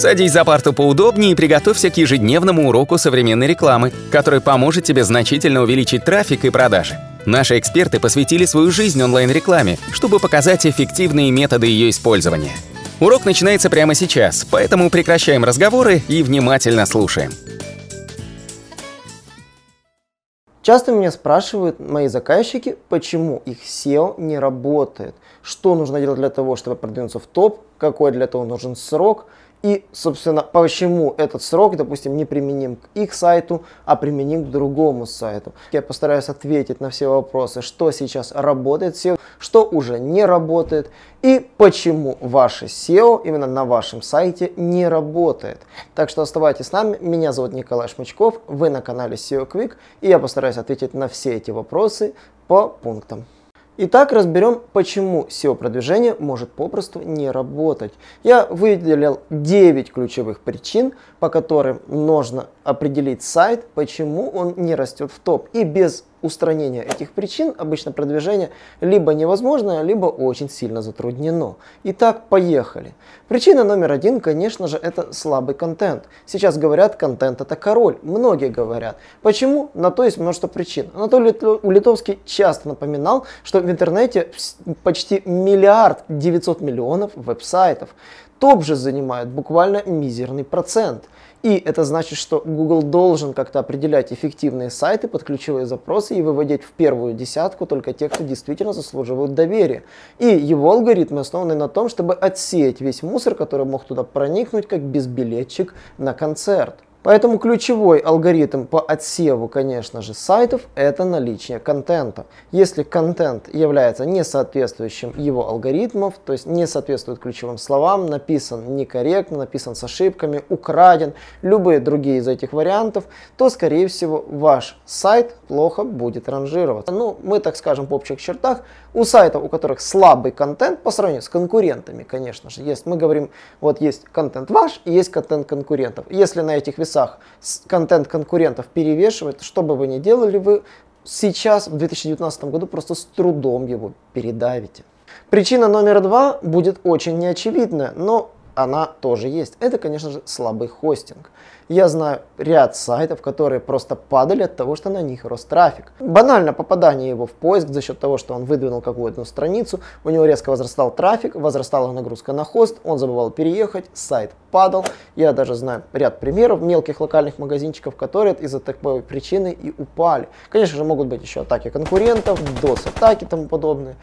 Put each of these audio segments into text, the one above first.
Садись за парту поудобнее и приготовься к ежедневному уроку современной рекламы, который поможет тебе значительно увеличить трафик и продажи. Наши эксперты посвятили свою жизнь онлайн-рекламе, чтобы показать эффективные методы ее использования. Урок начинается прямо сейчас, поэтому прекращаем разговоры и внимательно слушаем. Часто меня спрашивают мои заказчики, почему их SEO не работает, что нужно делать для того, чтобы продвинуться в топ, какой для этого нужен срок – и, собственно, почему этот срок, допустим, не применим к их сайту, а применим к другому сайту. Я постараюсь ответить на все вопросы, что сейчас работает SEO, что уже не работает и почему ваше SEO именно на вашем сайте не работает. Так что оставайтесь с нами. Меня зовут Николай Шмачков, вы на канале SEO Quick, и я постараюсь ответить на все эти вопросы по пунктам. Итак, разберем, почему SEO-продвижение может попросту не работать. Я выделил 9 ключевых причин, по которым нужно определить сайт, почему он не растет в топ. И без устранения этих причин обычно продвижение либо невозможно, либо очень сильно затруднено. Итак, поехали. Причина номер один, конечно же, это слабый контент. Сейчас говорят, контент это король. Многие говорят. Почему? На то есть множество причин. Анатолий Улитовский часто напоминал, что в интернете почти миллиард 900 миллионов веб-сайтов. Топ же занимает буквально мизерный процент. И это значит, что Google должен как-то определять эффективные сайты под ключевые запросы и выводить в первую десятку только тех, кто действительно заслуживают доверия. И его алгоритмы основаны на том, чтобы отсеять весь мусор, который мог туда проникнуть, как безбилетчик на концерт. Поэтому ключевой алгоритм по отсеву, конечно же, сайтов – это наличие контента. Если контент является не соответствующим его алгоритмов, то есть не соответствует ключевым словам, написан некорректно, написан с ошибками, украден, любые другие из этих вариантов, то, скорее всего, ваш сайт плохо будет ранжироваться. Ну, мы, так скажем, в общих чертах, у сайтов, у которых слабый контент по сравнению с конкурентами, конечно же, есть, мы говорим, вот есть контент ваш и есть контент конкурентов. Если на этих весах контент конкурентов перевешивает, что бы вы ни делали, вы сейчас, в 2019 году, просто с трудом его передавите. Причина номер два будет очень неочевидная, но она тоже есть. Это, конечно же, слабый хостинг. Я знаю ряд сайтов, которые просто падали от того, что на них рос трафик. Банально попадание его в поиск за счет того, что он выдвинул какую-то страницу, у него резко возрастал трафик, возрастала нагрузка на хост, он забывал переехать, сайт падал. Я даже знаю ряд примеров мелких локальных магазинчиков, которые из-за такой причины и упали. Конечно же, могут быть еще атаки конкурентов, DOS-атаки и тому подобное.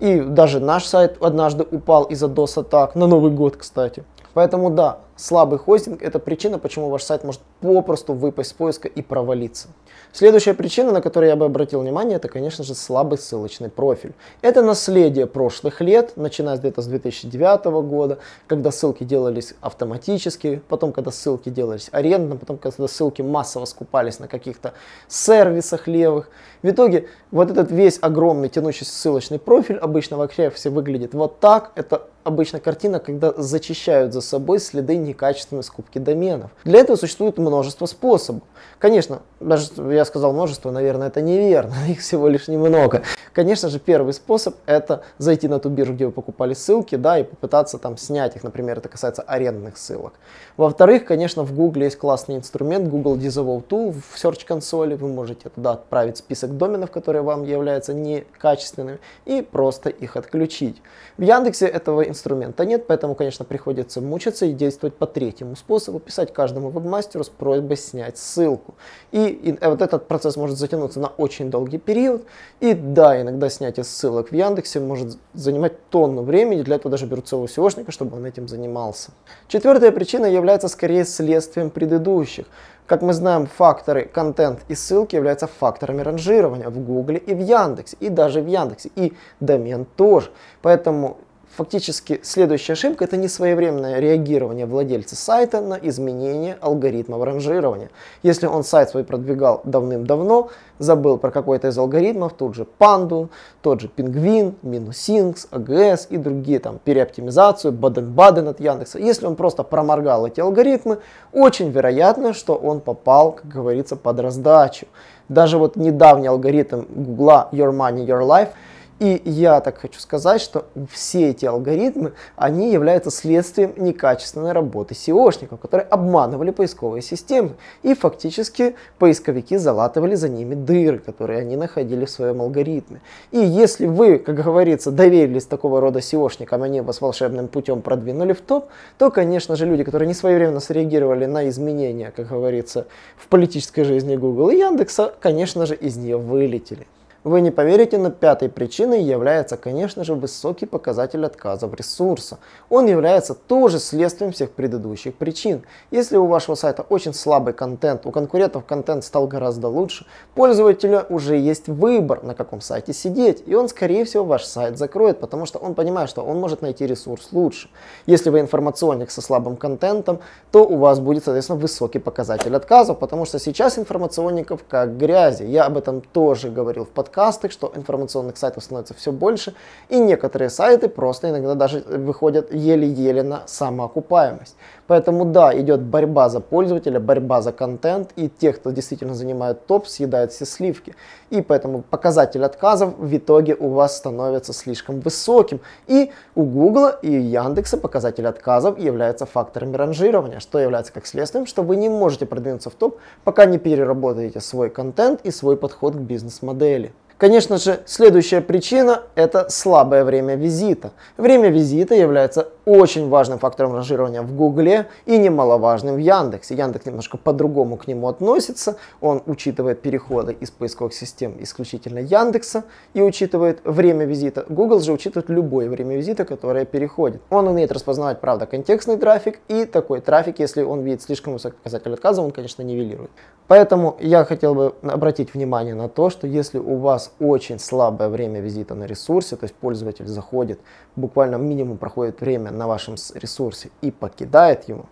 И даже наш сайт однажды упал из-за DOS-атак, на Новый год, кстати. Поэтому да, слабый хостинг – это причина, почему ваш сайт может попросту выпасть с поиска и провалиться. Следующая причина, на которую я бы обратил внимание, это, конечно же, слабый ссылочный профиль. Это наследие прошлых лет, начиная где-то с 2009 года, когда ссылки делались автоматически, потом, когда ссылки делались арендно, потом, когда ссылки массово скупались на каких-то сервисах левых. В итоге вот этот весь огромный тянущийся ссылочный профиль обычно вообще все выглядит вот так. Это обычно картина, когда зачищают за собой следы некачественной скупки доменов. Для этого существует множество способов. Конечно, даже я сказал множество, наверное, это неверно, их всего лишь немного. Конечно же, первый способ это зайти на ту биржу, где вы покупали ссылки, да, и попытаться там снять их, например, это касается арендных ссылок. Во-вторых, конечно, в Google есть классный инструмент Google Disavow Tool в Search консоли, вы можете туда отправить список доменов, которые вам являются некачественными, и просто их отключить. В Яндексе этого инструмента нет, поэтому, конечно, приходится мучиться и действовать по третьему способу, писать каждому вебмастеру с просьбой снять ссылку. И, и вот этот процесс может затянуться на очень долгий период, и да, иногда снятие ссылок в Яндексе может занимать тонну времени, для этого даже берут целого SEOшника, чтобы он этим занимался. Четвертая причина является скорее следствием предыдущих. Как мы знаем, факторы контент и ссылки являются факторами ранжирования в Гугле и в Яндексе, и даже в Яндексе, и домен тоже. Поэтому Фактически следующая ошибка это несвоевременное реагирование владельца сайта на изменение алгоритмов ранжирования. Если он сайт свой продвигал давным-давно, забыл про какой-то из алгоритмов, тут же Pandu, тот же Penguin, Minusинкс, AGS и другие там переоптимизацию, Baden-Baden от Яндекса. Если он просто проморгал эти алгоритмы, очень вероятно, что он попал, как говорится, под раздачу. Даже вот недавний алгоритм Google Your Money, Your Life – И я так хочу сказать, что все эти алгоритмы, они являются следствием некачественной работы SEOшников, которые обманывали поисковые системы. И фактически поисковики залатывали за ними дыры, которые они находили в своем алгоритме. И если вы, как говорится, доверились такого рода SEOшникам, они вас волшебным путем продвинули в топ, то, конечно же, люди, которые не своевременно среагировали на изменения, как говорится, в политической жизни Google и Яндекса, конечно же, из нее вылетели. Вы не поверите, но пятой причиной является, конечно же, высокий показатель отказов ресурса. Он является тоже следствием всех предыдущих причин. Если у вашего сайта очень слабый контент, у конкурентов контент стал гораздо лучше, пользователя уже есть выбор, на каком сайте сидеть, и он, скорее всего, ваш сайт закроет, потому что он понимает, что он может найти ресурс лучше. Если вы информационник со слабым контентом, то у вас будет, соответственно, высокий показатель отказов, потому что сейчас информационников как грязи. Я об этом тоже говорил в подкасте подкасты, что информационных сайтов становится все больше, и некоторые сайты просто иногда даже выходят еле-еле на самоокупаемость. Поэтому да, идет борьба за пользователя, борьба за контент, и тех, кто действительно занимает топ, съедают все сливки. И поэтому показатель отказов в итоге у вас становится слишком высоким. И у Google и Яндекса показатель отказов является факторами ранжирования, что является как следствием, что вы не можете продвинуться в топ, пока не переработаете свой контент и свой подход к бизнес-модели. Конечно же, следующая причина – это слабое время визита. Время визита является очень важным фактором ранжирования в Гугле и немаловажным в Яндексе. Яндекс немножко по-другому к нему относится. Он учитывает переходы из поисковых систем исключительно Яндекса и учитывает время визита. Google же учитывает любое время визита, которое переходит. Он умеет распознавать, правда, контекстный трафик и такой трафик, если он видит слишком высокий показатель отказа, он, конечно, нивелирует. Поэтому я хотел бы обратить внимание на то, что если у вас очень слабое время визита на ресурсе, то есть пользователь заходит, буквально минимум проходит время на вашем ресурсе и покидает его,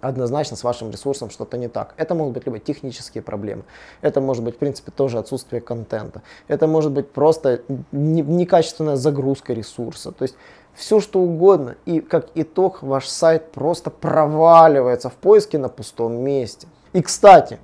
однозначно с вашим ресурсом что-то не так. Это могут быть либо технические проблемы, это может быть, в принципе, тоже отсутствие контента, это может быть просто некачественная загрузка ресурса. То есть все что угодно. И как итог ваш сайт просто проваливается в поиске на пустом месте. И кстати,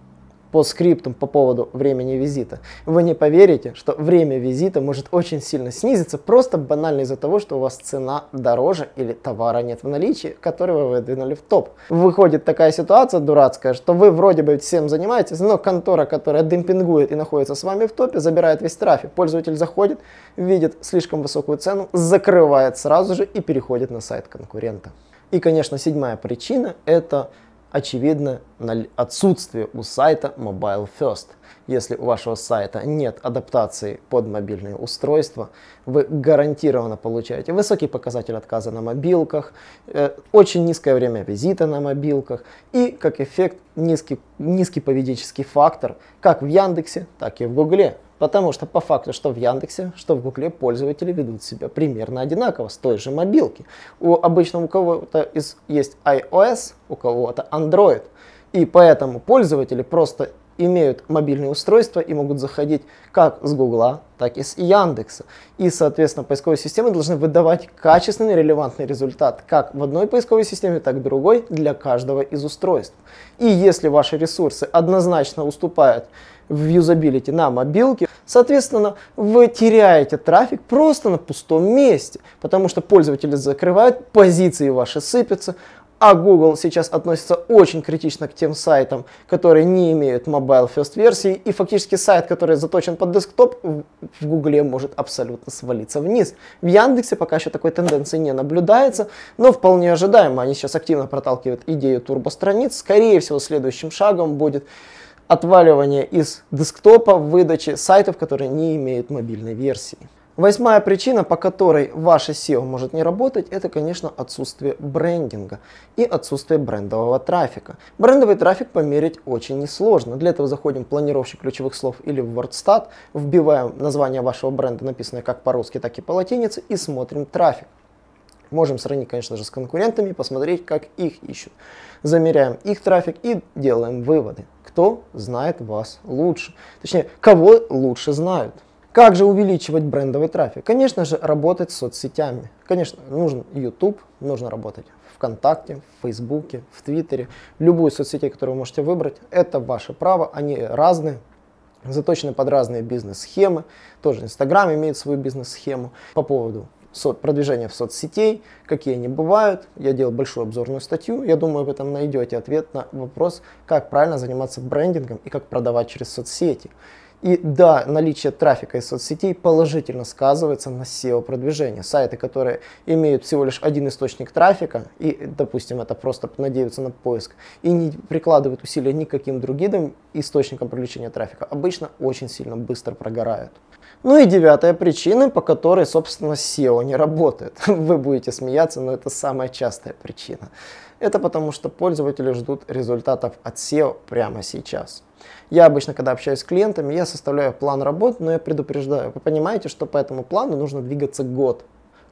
по скриптам по поводу времени визита. Вы не поверите, что время визита может очень сильно снизиться просто банально из-за того, что у вас цена дороже или товара нет в наличии, который вы выдвинули в топ. Выходит такая ситуация дурацкая, что вы вроде бы всем занимаетесь, но контора, которая демпингует и находится с вами в топе, забирает весь трафик. Пользователь заходит, видит слишком высокую цену, закрывает сразу же и переходит на сайт конкурента. И, конечно, седьмая причина – это очевидно отсутствие у сайта Mobile First. Если у вашего сайта нет адаптации под мобильные устройства, вы гарантированно получаете высокий показатель отказа на мобилках, э, очень низкое время визита на мобилках и, как эффект, низкий, низкий поведенческий фактор как в Яндексе, так и в Гугле. Потому что по факту, что в Яндексе, что в Гугле пользователи ведут себя примерно одинаково с той же мобилки. У обычно у кого-то из, есть iOS, у кого-то Android. И поэтому пользователи просто имеют мобильные устройства и могут заходить как с Гугла, так и с Яндекса. И, соответственно, поисковые системы должны выдавать качественный, релевантный результат как в одной поисковой системе, так и в другой для каждого из устройств. И если ваши ресурсы однозначно уступают в юзабилити на мобилке, соответственно, вы теряете трафик просто на пустом месте, потому что пользователи закрывают, позиции ваши сыпятся, а Google сейчас относится очень критично к тем сайтам, которые не имеют mobile first версии, и фактически сайт, который заточен под десктоп, в Google может абсолютно свалиться вниз. В Яндексе пока еще такой тенденции не наблюдается, но вполне ожидаемо. Они сейчас активно проталкивают идею турбостраниц. Скорее всего, следующим шагом будет отваливание из десктопа в выдаче сайтов, которые не имеют мобильной версии. Восьмая причина, по которой ваше SEO может не работать, это, конечно, отсутствие брендинга и отсутствие брендового трафика. Брендовый трафик померить очень несложно. Для этого заходим в планировщик ключевых слов или в WordStat, вбиваем название вашего бренда, написанное как по-русски, так и по латинице, и смотрим трафик. Можем сравнить, конечно же, с конкурентами, посмотреть, как их ищут. Замеряем их трафик и делаем выводы. Кто знает вас лучше? Точнее, кого лучше знают. Как же увеличивать брендовый трафик? Конечно же, работать с соцсетями. Конечно, нужен YouTube, нужно работать в ВКонтакте, в Фейсбуке, в Твиттере. Любую соцсеть, которую вы можете выбрать, это ваше право, они разные. заточены под разные бизнес-схемы. Тоже Инстаграм имеет свою бизнес-схему по поводу продвижения в соцсетей, какие они бывают. Я делал большую обзорную статью. Я думаю, вы там найдете ответ на вопрос, как правильно заниматься брендингом и как продавать через соцсети. И да, наличие трафика из соцсетей положительно сказывается на SEO-продвижение. Сайты, которые имеют всего лишь один источник трафика, и, допустим, это просто надеются на поиск, и не прикладывают усилия никаким другим источникам привлечения трафика, обычно очень сильно быстро прогорают. Ну и девятая причина, по которой, собственно, SEO не работает. Вы будете смеяться, но это самая частая причина. Это потому, что пользователи ждут результатов от SEO прямо сейчас. Я обычно, когда общаюсь с клиентами, я составляю план работ, но я предупреждаю. Вы понимаете, что по этому плану нужно двигаться год.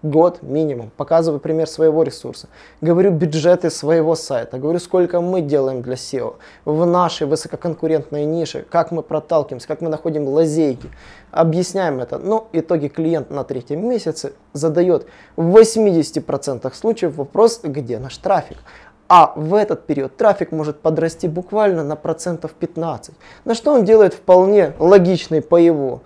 Год минимум. Показываю пример своего ресурса. Говорю бюджеты своего сайта. Говорю, сколько мы делаем для SEO. В нашей высококонкурентной нише. Как мы проталкиваемся, как мы находим лазейки. Объясняем это. Но в итоге клиент на третьем месяце задает в 80% случаев вопрос, где наш трафик. А в этот период трафик может подрасти буквально на процентов 15. На что он делает вполне логичный по его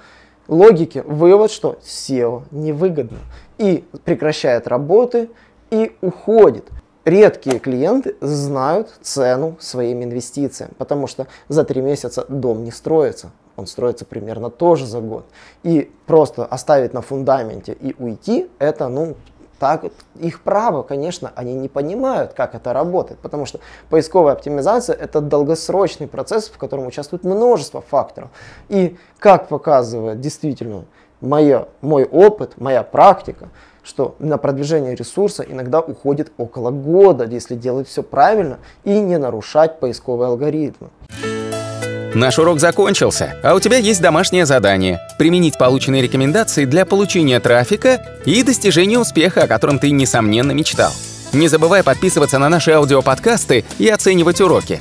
логике вывод, что SEO невыгодно. И прекращает работы и уходит. Редкие клиенты знают цену своим инвестициям, потому что за три месяца дом не строится. Он строится примерно тоже за год. И просто оставить на фундаменте и уйти, это ну, так их право, конечно, они не понимают, как это работает, потому что поисковая оптимизация это долгосрочный процесс, в котором участвует множество факторов. И как показывает действительно моя, мой опыт, моя практика, что на продвижение ресурса иногда уходит около года, если делать все правильно и не нарушать поисковые алгоритмы. Наш урок закончился, а у тебя есть домашнее задание – применить полученные рекомендации для получения трафика и достижения успеха, о котором ты, несомненно, мечтал. Не забывай подписываться на наши аудиоподкасты и оценивать уроки.